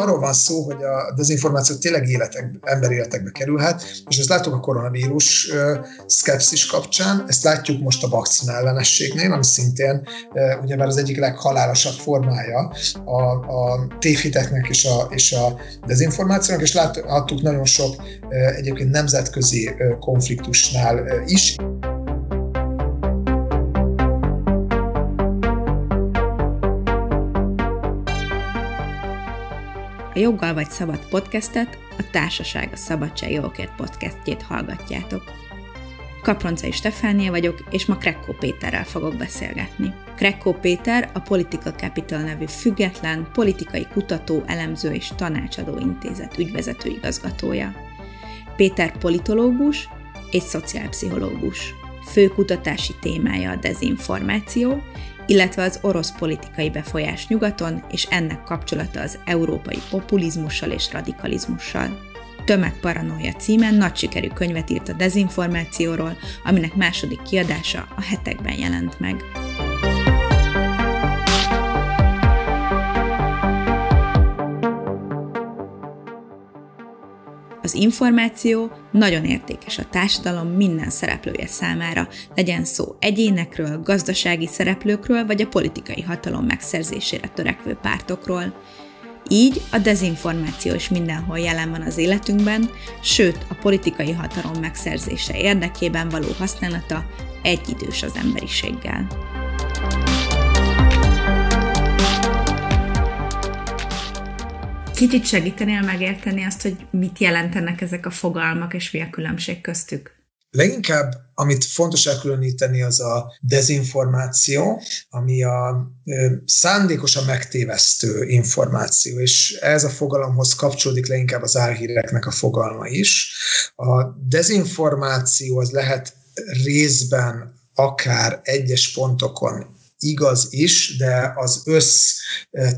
arról van szó, hogy a dezinformáció tényleg életek, emberi életekbe kerülhet, és ezt látjuk a koronavírus szkepszis kapcsán, ezt látjuk most a vakcina ellenességnél, ami szintén ugye már az egyik leghalálosabb formája a, a tévhiteknek és a, és a dezinformációnak, és láttuk nagyon sok egyébként nemzetközi konfliktusnál is. Joggal vagy Szabad podcastet, a Társaság a Szabadság Jogokért podcastjét hallgatjátok. Kaproncai Stefánia vagyok, és ma Krekkó Péterrel fogok beszélgetni. Krekkó Péter a Political Capital nevű független, politikai kutató, elemző és tanácsadó intézet ügyvezető igazgatója. Péter politológus és szociálpszichológus. Fő kutatási témája a dezinformáció, illetve az orosz politikai befolyás nyugaton és ennek kapcsolata az európai populizmussal és radikalizmussal. Tömegparanója címen nagy sikerű könyvet írt a dezinformációról, aminek második kiadása a hetekben jelent meg. Az információ nagyon értékes a társadalom minden szereplője számára, legyen szó egyénekről, gazdasági szereplőkről vagy a politikai hatalom megszerzésére törekvő pártokról. Így a dezinformáció is mindenhol jelen van az életünkben, sőt a politikai hatalom megszerzése érdekében való használata egyidős az emberiséggel. Kicsit segítenél megérteni azt, hogy mit jelentenek ezek a fogalmak, és mi a különbség köztük? Leginkább, amit fontos elkülöníteni, az a dezinformáció, ami a szándékosan megtévesztő információ, és ez a fogalomhoz kapcsolódik leginkább az álhíreknek a fogalma is. A dezinformáció az lehet részben akár egyes pontokon igaz is, de az össz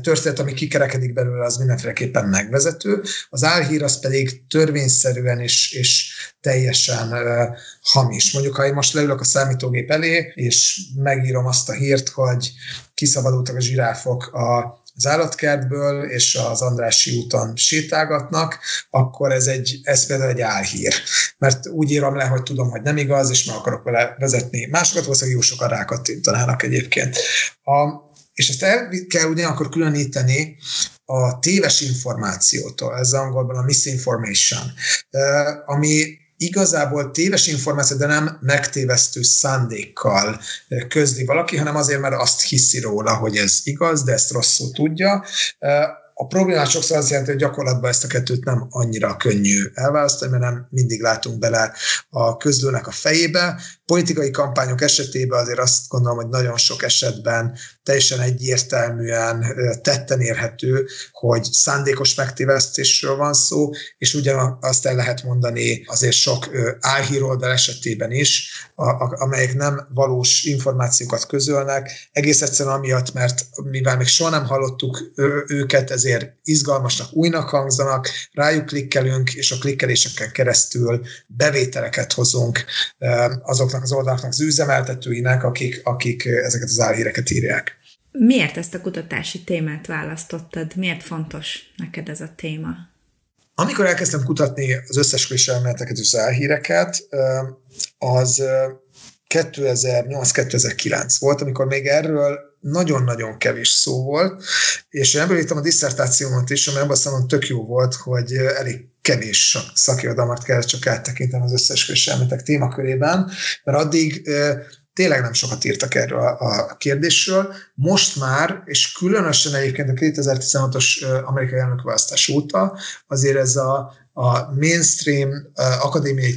történet, ami kikerekedik belőle, az mindenféleképpen megvezető. Az álhír az pedig törvényszerűen és, és teljesen uh, hamis. Mondjuk, ha én most leülök a számítógép elé, és megírom azt a hírt, hogy kiszabadultak a zsiráfok a az állatkertből és az Andrási úton sétálgatnak, akkor ez, egy, ez például egy álhír. Mert úgy írom le, hogy tudom, hogy nem igaz, és meg akarok vele vezetni másokat, valószínűleg jó sokan rákattintanának egyébként. A, és ezt el kell ugyanakkor különíteni a téves információtól, ez angolban a misinformation, ami igazából téves információ, de nem megtévesztő szándékkal közli valaki, hanem azért, mert azt hiszi róla, hogy ez igaz, de ezt rosszul tudja. A problémát sokszor az jelenti, hogy gyakorlatban ezt a kettőt nem annyira könnyű elválasztani, mert nem mindig látunk bele a közlőnek a fejébe. Politikai kampányok esetében azért azt gondolom, hogy nagyon sok esetben teljesen egyértelműen tetten érhető, hogy szándékos megtévesztésről van szó, és ugyanazt el lehet mondani azért sok álhíroldal esetében is, amelyek nem valós információkat közölnek, egész egyszerűen amiatt, mert mivel még soha nem hallottuk őket, ezért izgalmasnak, újnak hangzanak, rájuk klikkelünk, és a klikkeléseken keresztül bevételeket hozunk azoknak az oldalaknak, az üzemeltetőinek, akik, akik ezeket az álhíreket írják. Miért ezt a kutatási témát választottad? Miért fontos neked ez a téma? Amikor elkezdtem kutatni az összes elméleteket és az elhíreket, az 2008-2009 volt, amikor még erről nagyon-nagyon kevés szó volt, és ebből írtam a diszertációmat is, ami abban számomra tök jó volt, hogy elég kevés szakirodalmat kellett csak áttekintem az összes elméletek témakörében, mert addig tényleg nem sokat írtak erről a kérdésről. Most már, és különösen egyébként a 2016-os amerikai elnökválasztás óta, azért ez a, a mainstream akadémiai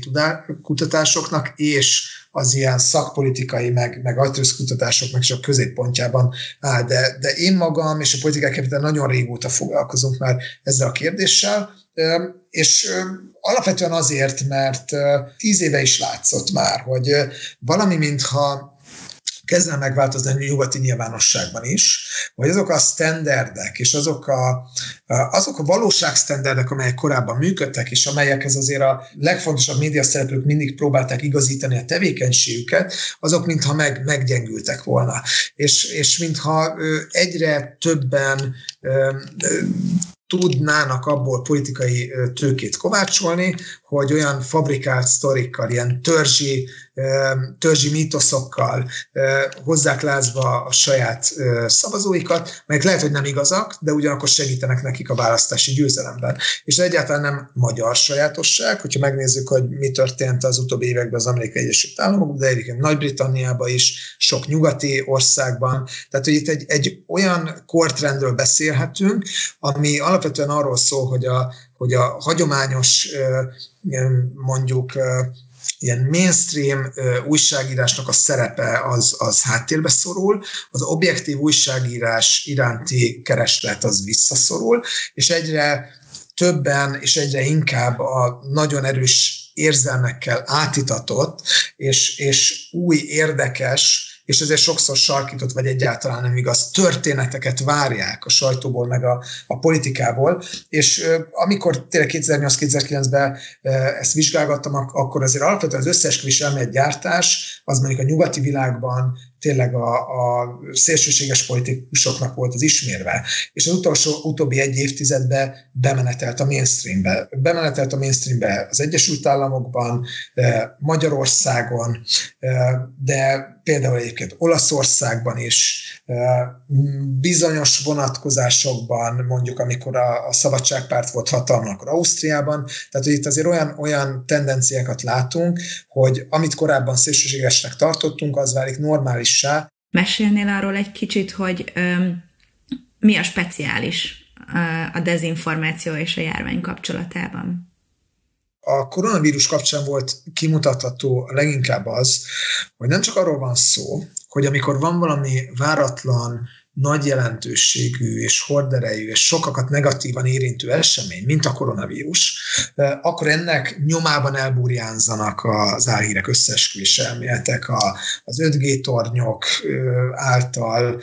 kutatásoknak és az ilyen szakpolitikai, meg, meg kutatásoknak is a középpontjában áll. De, de én magam és a politikák nagyon régóta foglalkozunk már ezzel a kérdéssel, és alapvetően azért, mert tíz éve is látszott már, hogy valami mintha kezdene megváltozni a nyugati nyilvánosságban is, hogy azok a standardek és azok a, azok a valóságstandardek, amelyek korábban működtek, és amelyekhez azért a legfontosabb médiaszereplők mindig próbálták igazítani a tevékenységüket, azok mintha meg, meggyengültek volna. És, és mintha egyre többen tudnának abból politikai tőkét kovácsolni, hogy olyan fabrikált sztorikkal, ilyen törzsi, törzsi mítoszokkal hozzák lázba a saját szavazóikat, melyek lehet, hogy nem igazak, de ugyanakkor segítenek nekik a választási győzelemben. És egyáltalán nem magyar sajátosság, hogyha megnézzük, hogy mi történt az utóbbi években az Amerikai Egyesült Államokban, de egyébként Nagy-Britanniában is, sok nyugati országban. Tehát, hogy itt egy, egy olyan kortrendről beszélhetünk, ami alapvetően arról szól, hogy a, hogy a hagyományos mondjuk ilyen mainstream újságírásnak a szerepe az, az háttérbe szorul, az objektív újságírás iránti kereslet az visszaszorul, és egyre többen és egyre inkább a nagyon erős érzelmekkel átitatott és, és új érdekes és ezért sokszor sarkított, vagy egyáltalán nem igaz, történeteket várják a sajtóból, meg a, a politikából, és amikor tényleg 2008-2009-ben ezt vizsgálgattam, akkor azért alapvetően az összeesküvés elmélet gyártás, az mondjuk a nyugati világban tényleg a, a szélsőséges politikusoknak volt az ismérve. És az utolsó, utóbbi egy évtizedben bemenetelt a mainstreambe. Bemenetelt a mainstreambe az Egyesült Államokban, Magyarországon, de például egyébként Olaszországban is, bizonyos vonatkozásokban, mondjuk amikor a, a szabadságpárt volt hatalma, akkor Ausztriában, tehát hogy itt azért olyan, olyan tendenciákat látunk, hogy amit korábban szélsőségesnek tartottunk, az válik normálissá. Mesélnél arról egy kicsit, hogy öm, mi a speciális a dezinformáció és a járvány kapcsolatában? a koronavírus kapcsán volt kimutatható leginkább az, hogy nem csak arról van szó, hogy amikor van valami váratlan, nagy jelentőségű és horderejű és sokakat negatívan érintő esemény, mint a koronavírus, akkor ennek nyomában elburjánzanak az álhírek összeesküvés elméletek, az 5G tornyok által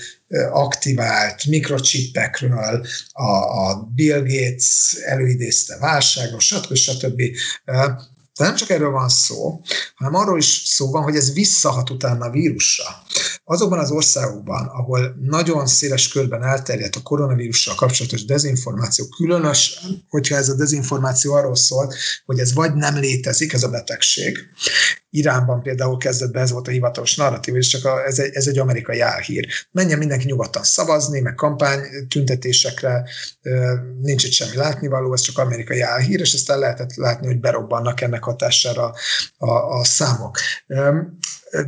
aktivált mikrochippekről, a, Bill Gates előidézte válságról, stb. stb. De nem csak erről van szó, hanem arról is szó van, hogy ez visszahat utána a vírusra. Azokban az országokban, ahol nagyon széles körben elterjedt a koronavírussal kapcsolatos dezinformáció, különösen, hogyha ez a dezinformáció arról szólt, hogy ez vagy nem létezik, ez a betegség. Iránban például kezdett be, ez volt a hivatalos narratív, és csak a, ez, egy, ez egy amerikai álhír. Menjen mindenki nyugodtan szavazni, meg kampány tüntetésekre, nincs itt semmi látnivaló, ez csak amerikai álhír, és aztán lehetett látni, hogy berobbannak ennek hatására a, a számok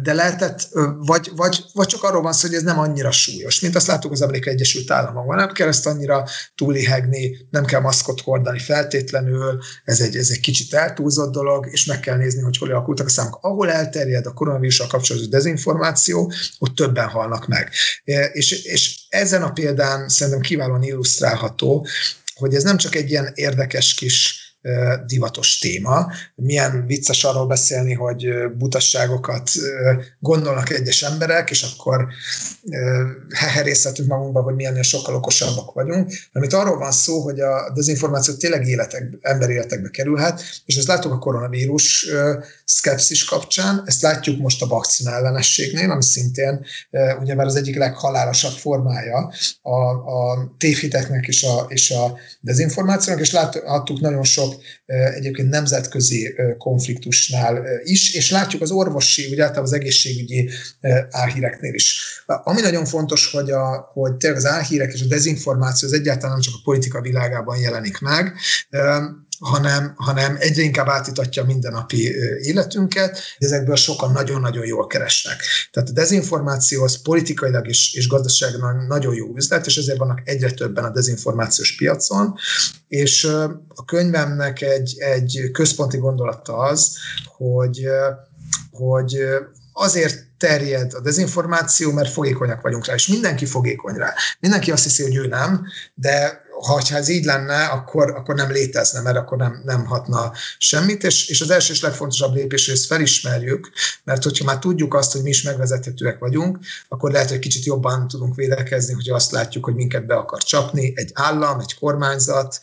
de lehetett, vagy, vagy, vagy csak arról van szó, hogy ez nem annyira súlyos, mint azt láttuk az Amerikai Egyesült Államokban. Nem kell ezt annyira túlihegni, nem kell maszkot hordani feltétlenül, ez egy, ez egy kicsit eltúlzott dolog, és meg kell nézni, hogy hol alakultak a számok. Ahol elterjed a koronavírussal kapcsolatos dezinformáció, ott többen halnak meg. És, és ezen a példán szerintem kiválóan illusztrálható, hogy ez nem csak egy ilyen érdekes kis divatos téma. Milyen vicces arról beszélni, hogy butasságokat gondolnak egyes emberek, és akkor heherészhetünk magunkba, hogy milyen sokkal okosabbak vagyunk. Itt arról van szó, hogy a dezinformáció tényleg életek, emberi életekbe kerülhet, és ezt látjuk a koronavírus szkepszis kapcsán, ezt látjuk most a vakcina ellenességnél, ami szintén ugye már az egyik leghalálosabb formája a, a tévhiteknek és a, és a dezinformációnak, és láttuk nagyon sok egyébként nemzetközi konfliktusnál is, és látjuk az orvosi, vagy általában az egészségügyi álhíreknél is. Ami nagyon fontos, hogy, a, hogy tényleg az álhírek és a dezinformáció az egyáltalán nem csak a politika világában jelenik meg, hanem, hanem egyre inkább átítatja a mindennapi életünket, ezekből sokan nagyon-nagyon jól keresnek. Tehát a dezinformáció az politikailag és, és gazdaságilag nagyon jó üzlet, és ezért vannak egyre többen a dezinformációs piacon, és a könyvemnek egy, egy központi gondolata az, hogy, hogy azért terjed a dezinformáció, mert fogékonyak vagyunk rá, és mindenki fogékony rá. Mindenki azt hiszi, hogy ő nem, de ha ez így lenne, akkor, akkor nem létezne, mert akkor nem, nem hatna semmit, és, és az első és legfontosabb lépés, hogy ezt felismerjük, mert hogyha már tudjuk azt, hogy mi is megvezethetőek vagyunk, akkor lehet, hogy kicsit jobban tudunk védekezni, hogy azt látjuk, hogy minket be akar csapni egy állam, egy kormányzat,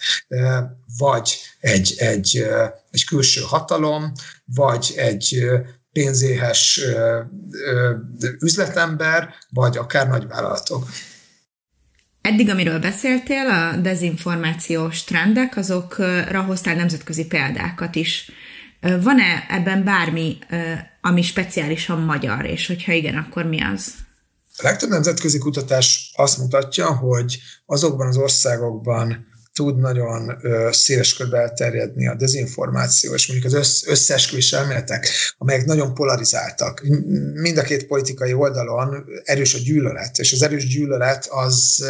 vagy egy, egy, egy külső hatalom, vagy egy pénzéhes üzletember, vagy akár nagyvállalatok. Eddig, amiről beszéltél, a dezinformációs trendek, azokra hoztál nemzetközi példákat is. Van-e ebben bármi, ami speciálisan magyar, és hogyha igen, akkor mi az? A legtöbb nemzetközi kutatás azt mutatja, hogy azokban az országokban, tud nagyon széles körbe elterjedni a dezinformáció, és mondjuk az össz, összeesküvés elméletek, amelyek nagyon polarizáltak. Mind a két politikai oldalon erős a gyűlölet, és az erős gyűlölet az,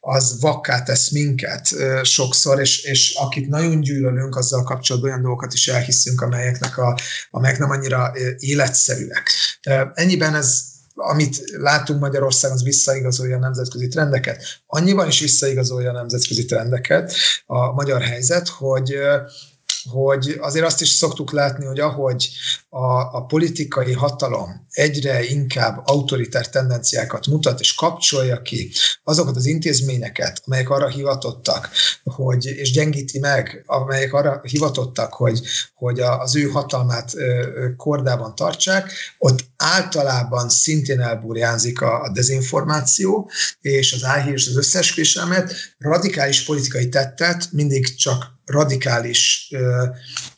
az vakká tesz minket sokszor, és, és akit nagyon gyűlölünk, azzal kapcsolatban olyan dolgokat is elhiszünk, amelyeknek a, amelyek nem annyira életszerűek. Ennyiben ez amit látunk Magyarországon, az visszaigazolja a nemzetközi trendeket. Annyiban is visszaigazolja a nemzetközi trendeket a magyar helyzet, hogy hogy azért azt is szoktuk látni, hogy ahogy a, a politikai hatalom egyre inkább autoritár tendenciákat mutat és kapcsolja ki azokat az intézményeket, amelyek arra hivatottak, hogy, és gyengíti meg, amelyek arra hivatottak, hogy, hogy az ő hatalmát kordában tartsák, ott általában szintén elburjánzik a, a dezinformáció, és az álhír és az összeesküvés radikális politikai tettet mindig csak radikális ö,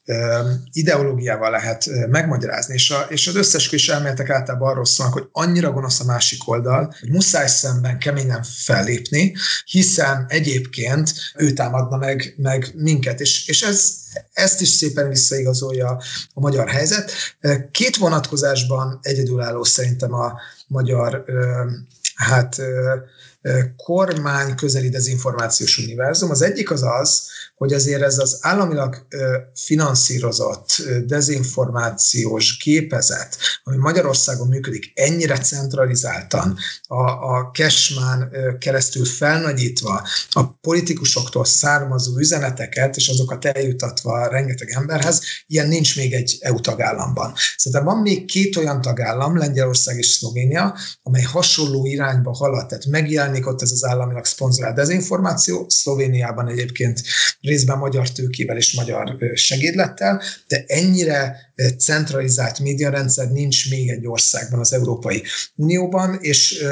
ö, ideológiával lehet megmagyarázni, és, a, és az összes elméletek általában arról szólnak, hogy annyira gonosz a másik oldal, hogy muszáj szemben keményen fellépni, hiszen egyébként ő támadna meg, meg minket, és, és ez, ezt is szépen visszaigazolja a magyar helyzet. Két vonatkozásban egyedülálló szerintem a magyar hát kormány közeli dezinformációs univerzum. Az egyik az az, hogy azért ez az államilag finanszírozott dezinformációs képezet, ami Magyarországon működik ennyire centralizáltan, a, a Cashman keresztül felnagyítva, a politikusoktól származó üzeneteket, és azokat eljutatva rengeteg emberhez, ilyen nincs még egy EU tagállamban. Szerintem van még két olyan tagállam, Lengyelország és Szlovénia, amely hasonló irányba halad, tehát megjelenik ott ez az államilag szponzorált dezinformáció, Szlovéniában egyébként részben magyar tőkével és magyar segédlettel, de ennyire centralizált médiarendszer nincs még egy országban az Európai Unióban, és,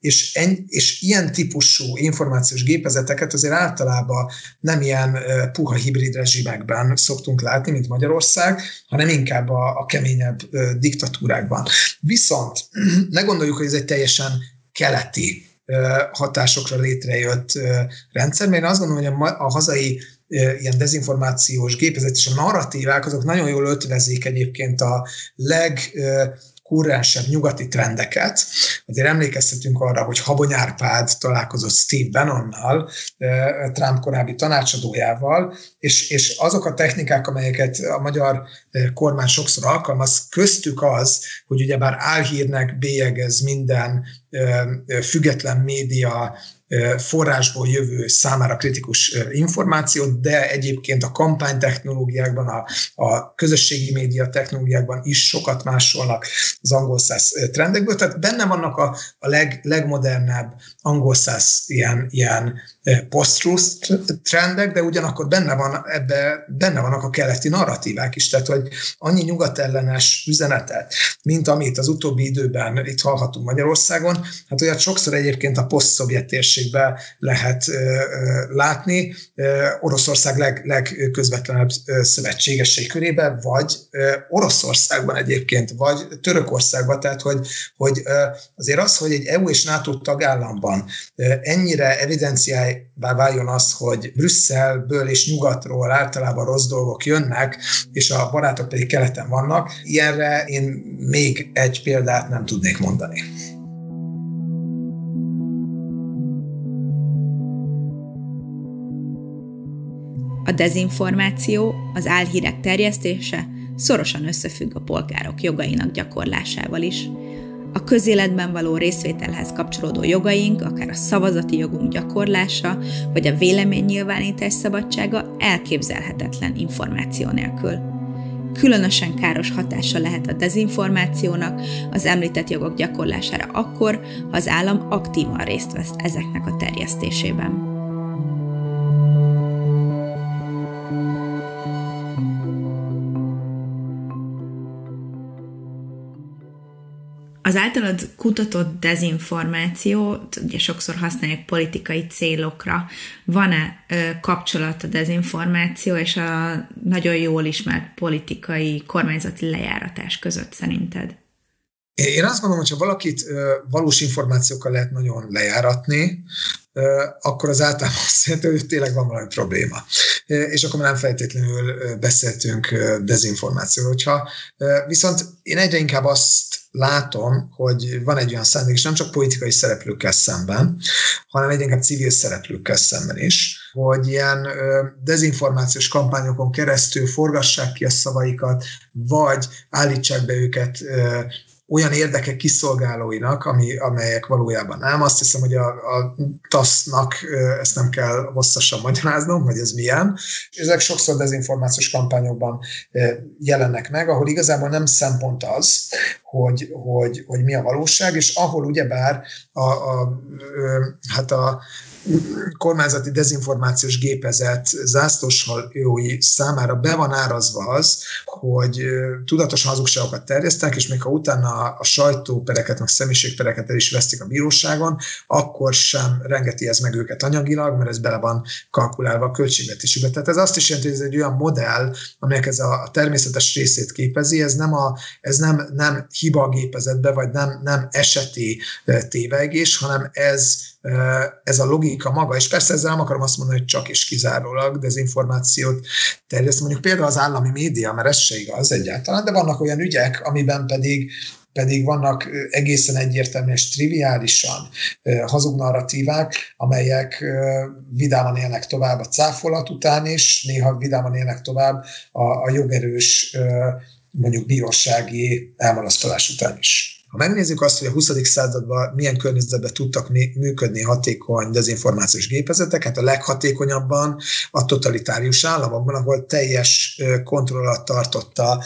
és, en, és ilyen típusú információs gépezeteket azért általában nem ilyen puha hibrid rezsimekben szoktunk látni, mint Magyarország, hanem inkább a, a keményebb diktatúrákban. Viszont ne gondoljuk, hogy ez egy teljesen keleti hatásokra létrejött rendszer, mert én azt gondolom, hogy a, a hazai ilyen dezinformációs gépezet és a narratívák, azok nagyon jól ötvezik egyébként a leg kurrensebb nyugati trendeket. Azért emlékeztetünk arra, hogy Habony Árpád találkozott Steve Bannonnal, Trump korábbi tanácsadójával, és, és azok a technikák, amelyeket a magyar kormány sokszor alkalmaz, köztük az, hogy ugyebár álhírnek bélyegez minden független média forrásból jövő számára kritikus információt, de egyébként a kampánytechnológiákban, a, a közösségi média technológiákban is sokat másolnak az angol száz trendekből. Tehát benne vannak a, a leg, legmodernebb angol száz ilyen, ilyen post trendek, de ugyanakkor benne, van, ebbe, benne vannak a keleti narratívák is, tehát hogy annyi nyugatellenes üzenetet, mint amit az utóbbi időben itt hallhatunk Magyarországon, hát olyat sokszor egyébként a poszt-szovjet térségben lehet látni, Oroszország leg, legközvetlenebb szövetségesei körében, vagy Oroszországban egyébként, vagy Törökországban, tehát hogy, hogy azért az, hogy egy EU és NATO tagállamban ennyire evidenciája váljon az, hogy Brüsszelből és nyugatról általában rossz dolgok jönnek, és a barátok pedig keleten vannak. Ilyenre én még egy példát nem tudnék mondani. A dezinformáció, az álhírek terjesztése szorosan összefügg a polgárok jogainak gyakorlásával is – a közéletben való részvételhez kapcsolódó jogaink, akár a szavazati jogunk gyakorlása, vagy a véleménynyilvánítás szabadsága elképzelhetetlen információ nélkül. Különösen káros hatása lehet a dezinformációnak az említett jogok gyakorlására akkor, ha az állam aktívan részt vesz ezeknek a terjesztésében. Az általad kutatott dezinformáció, ugye sokszor használják politikai célokra. Van-e kapcsolat a dezinformáció és a nagyon jól ismert politikai kormányzati lejáratás között szerinted? Én azt gondolom, hogy ha valakit valós információkkal lehet nagyon lejáratni, akkor az általában azt jelenti, hogy tényleg van valami probléma. És akkor nem feltétlenül beszéltünk dezinformációról. Hogyha, viszont én egyre inkább azt látom, hogy van egy olyan szándék, és nem csak politikai szereplőkkel szemben, hanem inkább civil szereplőkkel szemben is, hogy ilyen dezinformációs kampányokon keresztül forgassák ki a szavaikat, vagy állítsák be őket olyan érdekek kiszolgálóinak, ami, amelyek valójában nem. Azt hiszem, hogy a, a TASZ-nak ezt nem kell hosszasan magyaráznom, hogy ez milyen. És ezek sokszor dezinformációs kampányokban jelennek meg, ahol igazából nem szempont az, hogy, hogy, hogy mi a valóság, és ahol ugyebár a, a, hát a kormányzati dezinformációs gépezet zászlós hajói számára be van árazva az, hogy tudatosan hazugságokat terjesztenek, és még ha utána a sajtópereket, meg személyiségpereket el is veszik a bíróságon, akkor sem rengeti ez meg őket anyagilag, mert ez bele van kalkulálva a költségvetésükbe. Tehát ez azt is jelenti, hogy ez egy olyan modell, amelyek ez a természetes részét képezi, ez nem, a, ez nem, nem hiba a gépezetbe, vagy nem, nem eseti tévegés, hanem ez ez a logika maga, és persze ezzel nem akarom azt mondani, hogy csak és kizárólag dezinformációt terjeszt, mondjuk például az állami média, mert ez se igaz egyáltalán, de vannak olyan ügyek, amiben pedig pedig vannak egészen egyértelműen és triviálisan hazug narratívák, amelyek vidáman élnek tovább a cáfolat után is, néha vidáman élnek tovább a, a jogerős mondjuk bírósági elmarasztalás után is. Ha megnézzük azt, hogy a 20. században milyen környezetben tudtak működni hatékony dezinformációs gépezetek, hát a leghatékonyabban a totalitárius államokban, ahol teljes kontroll alatt tartotta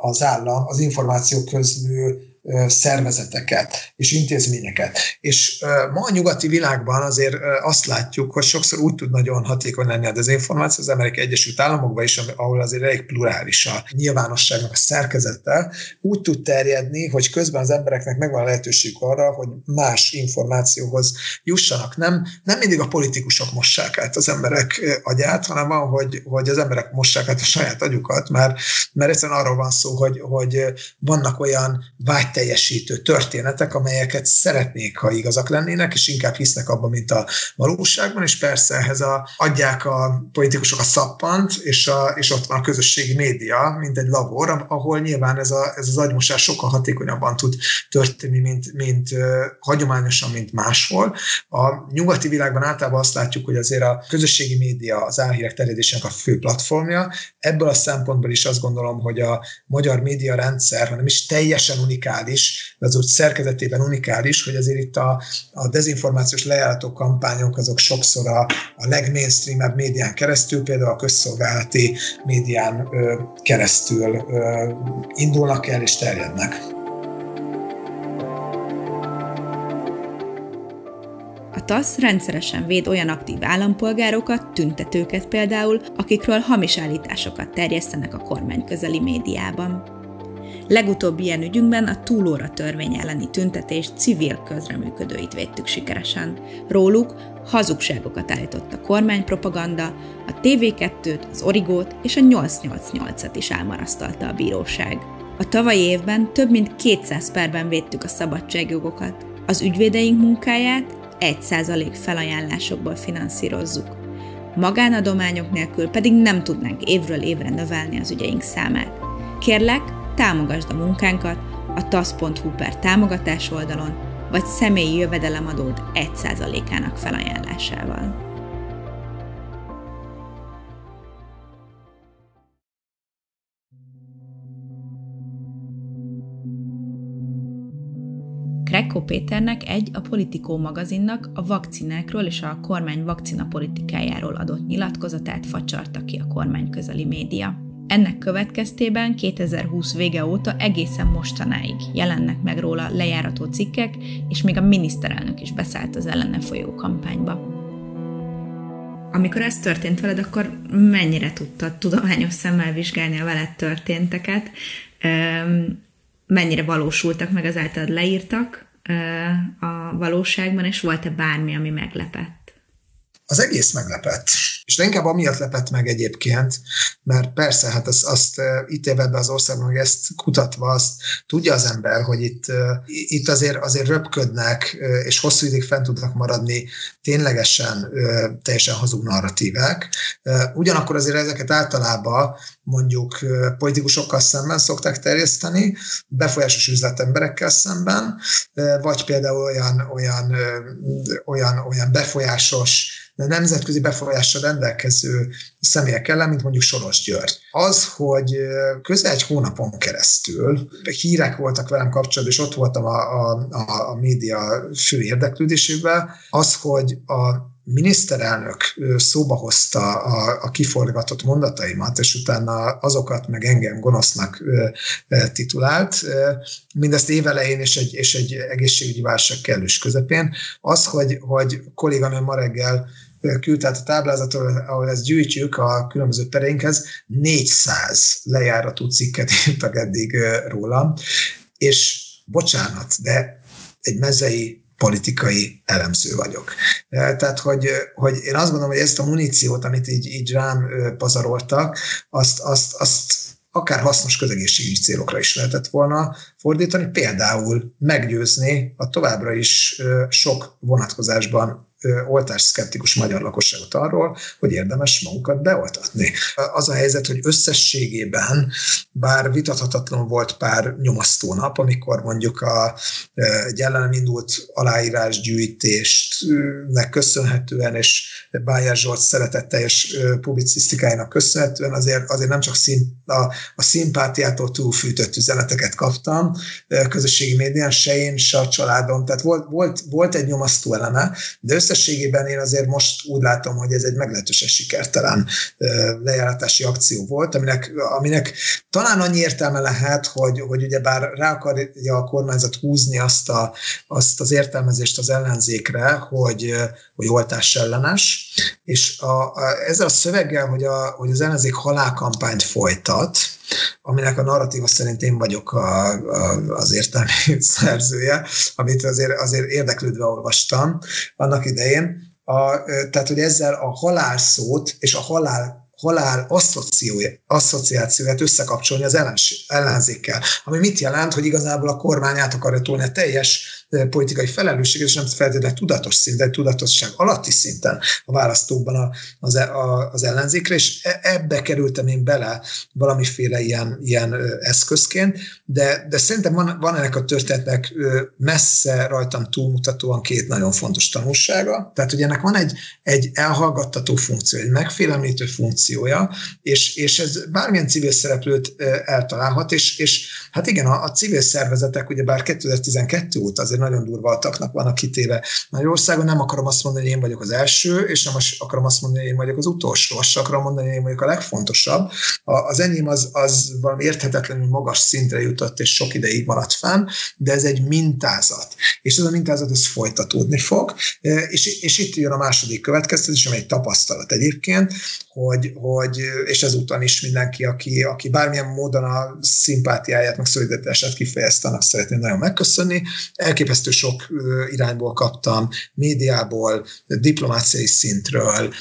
az állam az információ közlő szervezeteket és intézményeket. És ma a nyugati világban azért azt látjuk, hogy sokszor úgy tud nagyon hatékony lenni a dezinformáció az Amerikai Egyesült Államokban is, ahol azért elég plurális a nyilvánosságnak a szerkezete, úgy tud terjedni, hogy közben az embereknek megvan a lehetőség arra, hogy más információhoz jussanak. Nem, nem mindig a politikusok mossák át az emberek agyát, hanem van, hogy, hogy az emberek mossák át a saját agyukat, mert, mert egyszerűen arról van szó, hogy, hogy vannak olyan vágy teljesítő történetek, amelyeket szeretnék, ha igazak lennének, és inkább hisznek abban, mint a valóságban, és persze ehhez a, adják a politikusok a szappant, és, a, és ott van a közösségi média, mint egy labor, ahol nyilván ez, a, ez az agymosás sokkal hatékonyabban tud történni, mint, mint uh, hagyományosan, mint máshol. A nyugati világban általában azt látjuk, hogy azért a közösségi média az álhírek terjedésének a fő platformja. Ebből a szempontból is azt gondolom, hogy a magyar média rendszer, hanem is teljesen unikális, unikális, de az úgy szerkezetében unikális, hogy azért itt a, a dezinformációs lejárató kampányok azok sokszor a, a legmainstreamebb médián keresztül, például a közszolgálati médián ö, keresztül ö, indulnak el és terjednek. A TASZ rendszeresen véd olyan aktív állampolgárokat, tüntetőket például, akikről hamis állításokat terjesztenek a kormány közeli médiában. Legutóbbi ilyen ügyünkben a túlóra törvény elleni tüntetés civil közreműködőit védtük sikeresen. Róluk hazugságokat állított a kormánypropaganda, a TV2-t, az Origót és a 888-et is elmarasztalta a bíróság. A tavalyi évben több mint 200 perben védtük a szabadságjogokat. Az ügyvédeink munkáját 1% felajánlásokból finanszírozzuk. Magánadományok nélkül pedig nem tudnánk évről évre növelni az ügyeink számát. Kérlek, támogasd a munkánkat a tasz.hu per támogatás oldalon, vagy személyi jövedelemadód 1%-ának felajánlásával. Krekko Péternek egy a Politikó magazinnak a vakcinákról és a kormány vakcina politikájáról adott nyilatkozatát facsarta ki a kormány közeli média. Ennek következtében 2020 vége óta egészen mostanáig jelennek meg róla lejárató cikkek, és még a miniszterelnök is beszállt az ellene folyó kampányba. Amikor ez történt veled, akkor mennyire tudtad tudományos szemmel vizsgálni a veled történteket? mennyire valósultak meg az általad leírtak a valóságban, és volt-e bármi, ami meglepett? Az egész meglepett. És inkább amiatt lepett meg egyébként, mert persze, hát azt, azt itt éved be az országban, hogy ezt kutatva, azt tudja az ember, hogy itt, itt azért, azért röpködnek, és hosszú ideig fent tudnak maradni ténylegesen teljesen hazug narratívák. Ugyanakkor azért ezeket általában mondjuk politikusokkal szemben szokták terjeszteni, befolyásos üzletemberekkel szemben, vagy például olyan, olyan, olyan, olyan befolyásos de nemzetközi befolyással rendelkező személyek ellen, mint mondjuk Soros György. Az, hogy közel egy hónapon keresztül hírek voltak velem kapcsolatban, és ott voltam a, a, a, a média fő érdeklődésében, az, hogy a miniszterelnök szóba hozta a, a kiforgatott mondataimat, és utána azokat meg engem gonosznak titulált, mindezt évelején és egy, és egy egészségügyi válság kellős közepén, az, hogy, hogy kolléganőm ma reggel küldte a táblázatot, ahol ezt gyűjtjük a különböző pereinkhez, 400 lejáratú cikket írtak eddig rólam, és bocsánat, de egy mezei politikai elemző vagyok. Tehát, hogy, hogy én azt gondolom, hogy ezt a muníciót, amit így, így rám pazaroltak, azt, azt, azt akár hasznos közegészségügyi célokra is lehetett volna fordítani, például meggyőzni a továbbra is sok vonatkozásban oltásszkeptikus magyar lakosságot arról, hogy érdemes magukat beoltatni. Az a helyzet, hogy összességében, bár vitathatatlan volt pár nyomasztó nap, amikor mondjuk a, egy ellenem indult aláírásgyűjtésnek köszönhetően, és Bájer Zsolt szeretetteljes publicisztikájának köszönhetően azért, azért nem csak szín, a, a szimpátiától túlfűtött üzeneteket kaptam közösségi médián, se én, se a családom. Tehát volt, volt, volt egy nyomasztó eleme, de összességében én azért most úgy látom, hogy ez egy meglehetősen sikertelen lejáratási akció volt, aminek, aminek talán annyi értelme lehet, hogy, hogy ugye bár rá akarja a kormányzat húzni azt, a, azt az értelmezést az ellenzékre, hogy, hogy oltás ellenes, és a, a, ezzel a szöveggel, hogy, a, hogy az ellenzék halálkampányt folytat, aminek a narratíva szerint én vagyok a, a, az értelmi szerzője, amit azért, azért érdeklődve olvastam annak idején. A, tehát, hogy ezzel a halál szót és a halál halál asszociációját összekapcsolni az ellenzékkel. Ami mit jelent, hogy igazából a kormány át akarja tolni a teljes politikai felelősség, és nem feltétlenül tudatos szinten, tudatosság alatti szinten a választókban az, e, az ellenzékre, és e, ebbe kerültem én bele valamiféle ilyen, ilyen eszközként, de, de szerintem van, van ennek a történetnek messze rajtam túlmutatóan két nagyon fontos tanulsága. Tehát, hogy ennek van egy, egy elhallgattató funkció, egy megfélemlítő funkciója, és, és ez bármilyen civil szereplőt eltalálhat, és, és hát igen, a, a civil szervezetek, ugye bár 2012 óta azért azért nagyon durva ataknak vannak kitéve Magyarországon. Nem akarom azt mondani, hogy én vagyok az első, és nem akarom azt mondani, hogy én vagyok az utolsó. Azt akarom mondani, hogy én vagyok a legfontosabb. Az enyém az, az valami érthetetlenül magas szintre jutott, és sok ideig maradt fenn, de ez egy mintázat. És ez a mintázat, ez folytatódni fog. És, és itt jön a második következtetés, ami egy tapasztalat egyébként, hogy, hogy és ezúton is mindenki, aki, aki bármilyen módon a szimpátiáját, meg szolidaritását kifejezte, annak szeretném nagyon megköszönni. Elképesztő sok irányból kaptam, médiából, diplomáciai szintről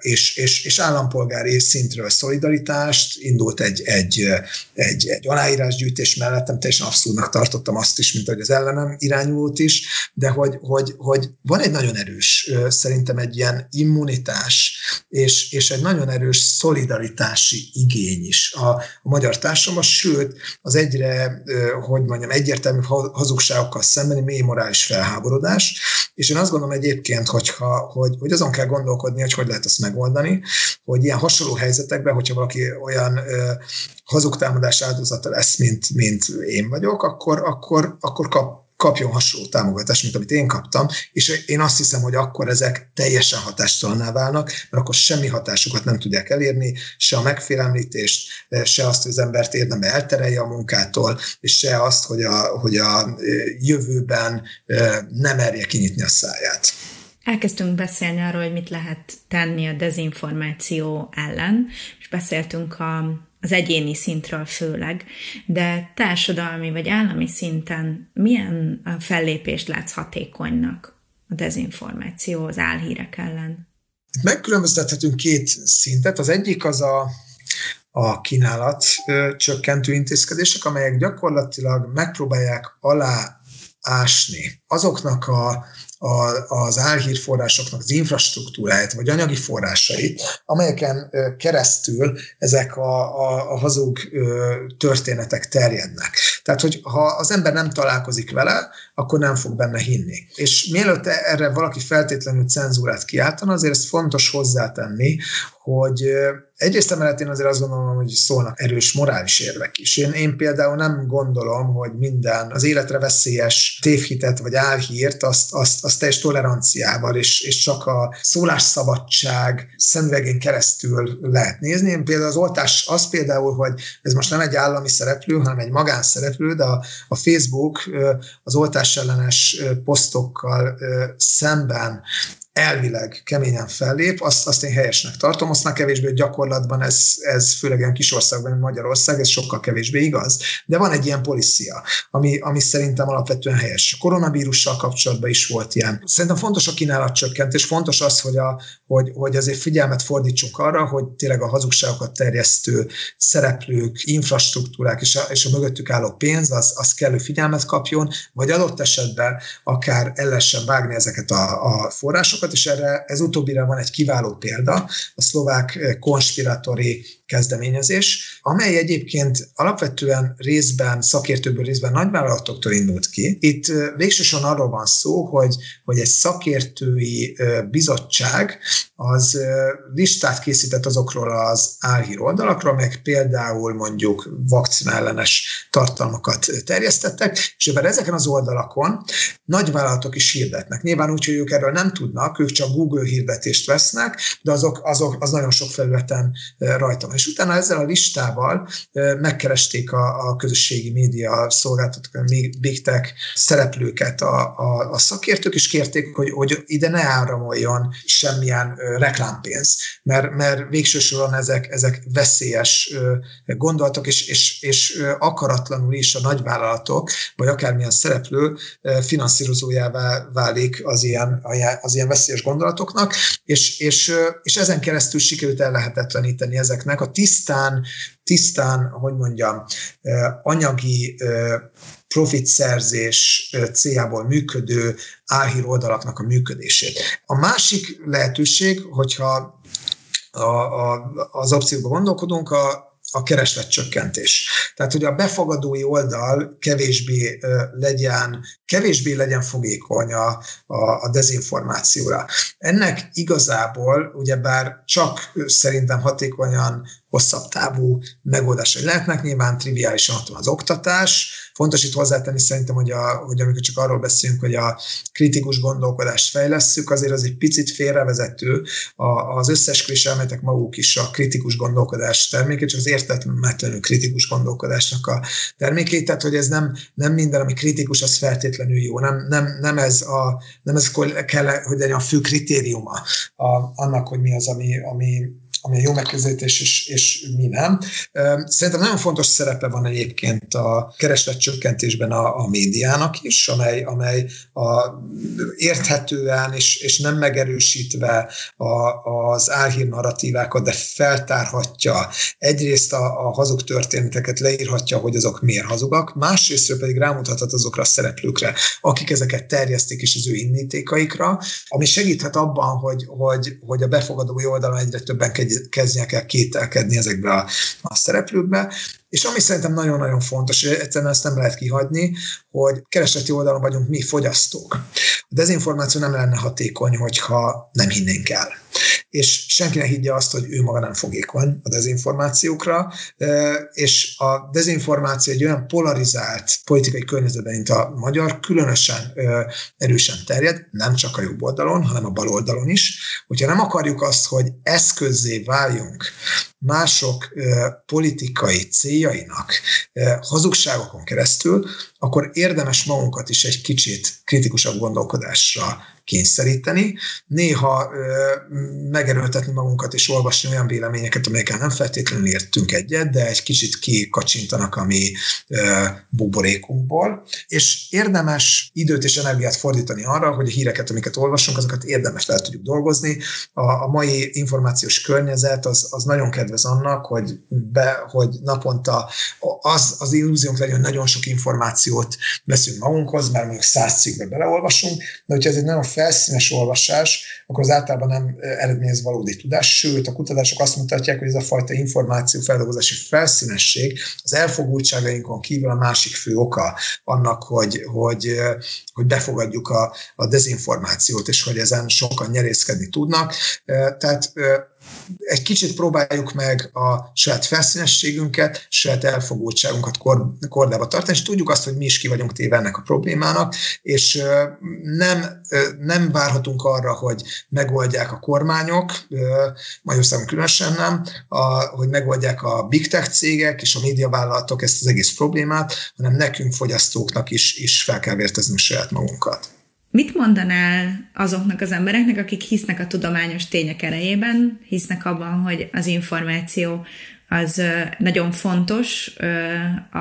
és, és, és állampolgári szintről szolidaritást. Indult egy, egy, egy, egy aláírásgyűjtés mellettem, teljesen abszurdnak tartottam azt is, mint hogy az ellenem irányult is, de hogy, hogy, hogy van egy nagyon erős, szerintem egy ilyen immunitás, és, és egy nagyon erős szolidaritási igény is a, a magyar társadalomban, sőt, az egyre, hogy mondjam, egyértelmű hazugságokkal szembeni mély morális felháborodás, és én azt gondolom egyébként, hogyha, hogy, hogy azon kell gondolkodni, hogy hogy lehet ezt megoldani, hogy ilyen hasonló helyzetekben, hogyha valaki olyan ö, hazugtámadás áldozata lesz, mint, mint én vagyok, akkor, akkor, akkor kap kapjon hasonló támogatást, mint amit én kaptam, és én azt hiszem, hogy akkor ezek teljesen hatástalanná válnak, mert akkor semmi hatásukat nem tudják elérni, se a megfélemlítést, se azt, hogy az embert érdembe elterelje a munkától, és se azt, hogy a, hogy a jövőben nem merje kinyitni a száját. Elkezdtünk beszélni arról, hogy mit lehet tenni a dezinformáció ellen, és beszéltünk a az egyéni szintről főleg, de társadalmi vagy állami szinten milyen fellépést látsz hatékonynak a dezinformáció, az álhírek ellen? Megkülönböztethetünk két szintet. Az egyik az a, a kínálat csökkentő intézkedések, amelyek gyakorlatilag megpróbálják aláásni azoknak a a, az álhírforrásoknak az infrastruktúráját, vagy anyagi forrásait, amelyeken keresztül ezek a, a, a hazug történetek terjednek. Tehát, hogy ha az ember nem találkozik vele, akkor nem fog benne hinni. És mielőtt erre valaki feltétlenül cenzúrát kiáltana, azért ez fontos hozzátenni, hogy egyrészt emellett én azért azt gondolom, hogy szólnak erős morális érvek is. Én, én például nem gondolom, hogy minden az életre veszélyes tévhitet vagy álhírt azt, azt, azt teljes toleranciával és, és csak a szólásszabadság szemüvegén keresztül lehet nézni. Én például az oltás az például, hogy ez most nem egy állami szereplő, hanem egy magánszereplő, de a, a Facebook az oltás ellenes posztokkal szemben elvileg keményen fellép, azt, azt én helyesnek tartom, aztán kevésbé gyakorlatban ez, ez főleg ilyen kis országban, mint Magyarország, ez sokkal kevésbé igaz. De van egy ilyen policia, ami, ami szerintem alapvetően helyes. A koronavírussal kapcsolatban is volt ilyen. Szerintem fontos a kínálatcsökkentés, fontos az, hogy, a, hogy, hogy azért figyelmet fordítsunk arra, hogy tényleg a hazugságokat terjesztő szereplők, infrastruktúrák és a, és a mögöttük álló pénz, az, az kellő figyelmet kapjon, vagy adott esetben akár el vágni ezeket a, a forrásokat, és erre ez utóbbira van egy kiváló példa, a szlovák eh, konspiratori kezdeményezés, amely egyébként alapvetően részben, szakértőből részben nagyvállalatoktól indult ki. Itt végsősorban arról van szó, hogy, hogy egy szakértői bizottság az listát készített azokról az álhír oldalakról, meg például mondjuk vakcinaellenes tartalmakat terjesztettek, és ebben ezeken az oldalakon nagyvállalatok is hirdetnek. Nyilván úgy, hogy ők erről nem tudnak, ők csak Google hirdetést vesznek, de azok, azok az nagyon sok felületen rajta van. És utána ezzel a listával megkeresték a, a közösségi média szolgáltatók, a Big Tech szereplőket a, a, a szakértők, és kérték, hogy, hogy ide ne áramoljon semmilyen reklámpénz, mert, mert végső soron ezek, ezek veszélyes gondolatok, és, és, és akaratlanul is a nagyvállalatok, vagy akármilyen szereplő finanszírozójává válik az ilyen, az ilyen veszélyes gondolatoknak, és, és, és ezen keresztül sikerült ellehetetleníteni ezeknek a tisztán, tisztán, hogy mondjam, anyagi profitszerzés céljából működő álhír oldalaknak a működését. A másik lehetőség, hogyha a, a, az opcióba gondolkodunk, a, a keresletcsökkentés. Tehát, hogy a befogadói oldal kevésbé legyen, kevésbé legyen fogékony a, a, a dezinformációra. Ennek igazából, ugyebár csak szerintem hatékonyan hosszabb távú megoldásai lehetnek, nyilván triviálisan ott van az oktatás, Fontos itt hozzátenni szerintem, hogy, a, hogy amikor csak arról beszélünk, hogy a kritikus gondolkodást fejlesszük, azért az egy picit félrevezető. A, az összes elméletek maguk is a kritikus gondolkodás termékét, csak az értetlenül kritikus gondolkodásnak a termékét, tehát hogy ez nem, nem minden, ami kritikus, az feltétlenül jó. Nem, nem, nem ez, a, nem ez kell, hogy legyen a fő kritériuma a, annak, hogy mi az, ami, ami ami jó megközelítés, és, és mi nem. Szerintem nagyon fontos szerepe van egyébként a kereslet csökkentésben a, a médiának is, amely, amely a, érthetően és, és nem megerősítve a, az álhír narratívákat, de feltárhatja egyrészt a, a hazug történeteket, leírhatja, hogy azok miért hazugak, másrészt pedig rámutathat azokra a szereplőkre, akik ezeket terjesztik, és az ő indítékaikra, ami segíthet abban, hogy, hogy, hogy a befogadói oldalon egyre többen kezdjenek el kételkedni ezekbe a, a szereplőkbe, és ami szerintem nagyon-nagyon fontos, és egyszerűen ezt nem lehet kihagyni, hogy kereseti oldalon vagyunk mi fogyasztók. A dezinformáció nem lenne hatékony, hogyha nem hinnénk el és senki ne higgye azt, hogy ő maga nem fogékony a dezinformációkra, és a dezinformáció egy olyan polarizált politikai környezetben, mint a magyar, különösen erősen terjed, nem csak a jobb oldalon, hanem a bal oldalon is. Hogyha nem akarjuk azt, hogy eszközzé váljunk mások politikai céljainak hazugságokon keresztül, akkor érdemes magunkat is egy kicsit kritikusabb gondolkodásra kényszeríteni, néha ö, megerőltetni magunkat és olvasni olyan véleményeket, amelyekkel nem feltétlenül értünk egyet, de egy kicsit kikacsintanak a mi ö, buborékunkból, és érdemes időt és energiát fordítani arra, hogy a híreket, amiket olvasunk, azokat érdemes le tudjuk dolgozni. A, a mai információs környezet az, az nagyon kedvez annak, hogy, be, hogy naponta az, az illúziónk legyen, nagyon sok információt veszünk magunkhoz, mert mondjuk száz cikkbe beleolvasunk, de hogyha ez egy nagyon felszínes olvasás, akkor az általában nem eredményez valódi tudás, sőt a kutatások azt mutatják, hogy ez a fajta információ feldolgozási felszínesség az elfogultságainkon kívül a másik fő oka annak, hogy, hogy, hogy befogadjuk a, a dezinformációt, és hogy ezen sokan nyerészkedni tudnak. Tehát egy kicsit próbáljuk meg a saját felszínességünket, saját elfogultságunkat kordába tartani, és tudjuk azt, hogy mi is ki vagyunk téve ennek a problémának, és nem, nem várhatunk arra, hogy megoldják a kormányok, Magyarországon különösen nem, a, hogy megoldják a big tech cégek és a médiavállalatok ezt az egész problémát, hanem nekünk fogyasztóknak is, is fel kell vérteznünk saját magunkat. Mit mondanál azoknak az embereknek, akik hisznek a tudományos tények erejében, hisznek abban, hogy az információ az nagyon fontos a,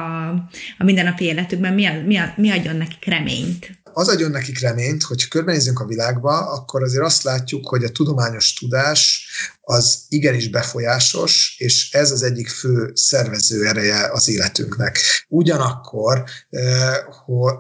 a mindennapi életükben, mi, a, mi, a, mi adjon nekik reményt? Az adjon nekik reményt, hogy körbenézünk a világba, akkor azért azt látjuk, hogy a tudományos tudás az igenis befolyásos, és ez az egyik fő szervező ereje az életünknek. Ugyanakkor hogy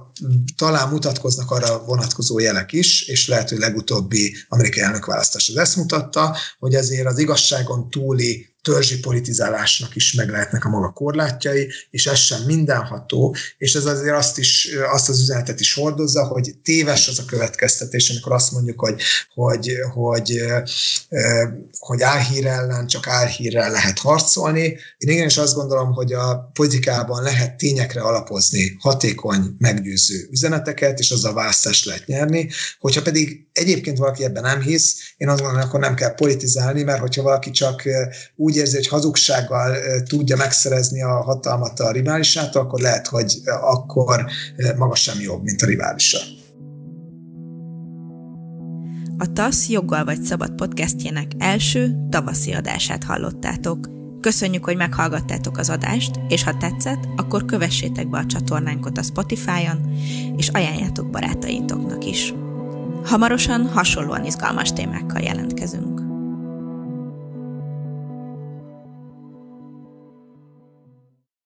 talán mutatkoznak arra vonatkozó jelek is, és lehet, hogy legutóbbi amerikai elnökválasztás az ezt mutatta, hogy ezért az igazságon túli törzsi politizálásnak is meg lehetnek a maga korlátjai, és ez sem mindenható, és ez azért azt, is, azt az üzenetet is hordozza, hogy téves az a következtetés, amikor azt mondjuk, hogy, hogy, hogy, hogy álhír ellen csak álhírrel lehet harcolni. Én igenis azt gondolom, hogy a politikában lehet tényekre alapozni hatékony, meggyőző üzeneteket, és azzal választást lehet nyerni. Hogyha pedig egyébként valaki ebben nem hisz, én azt gondolom, akkor nem kell politizálni, mert hogyha valaki csak úgy érzi, hogy hazugsággal tudja megszerezni a hatalmat a riválisától, akkor lehet, hogy akkor maga sem jobb, mint a riválisa. A TASZ Joggal vagy Szabad podcastjének első tavaszi adását hallottátok. Köszönjük, hogy meghallgattátok az adást, és ha tetszett, akkor kövessétek be a csatornánkat a Spotify-on, és ajánljátok barátaitoknak is. Hamarosan hasonlóan izgalmas témákkal jelentkezünk.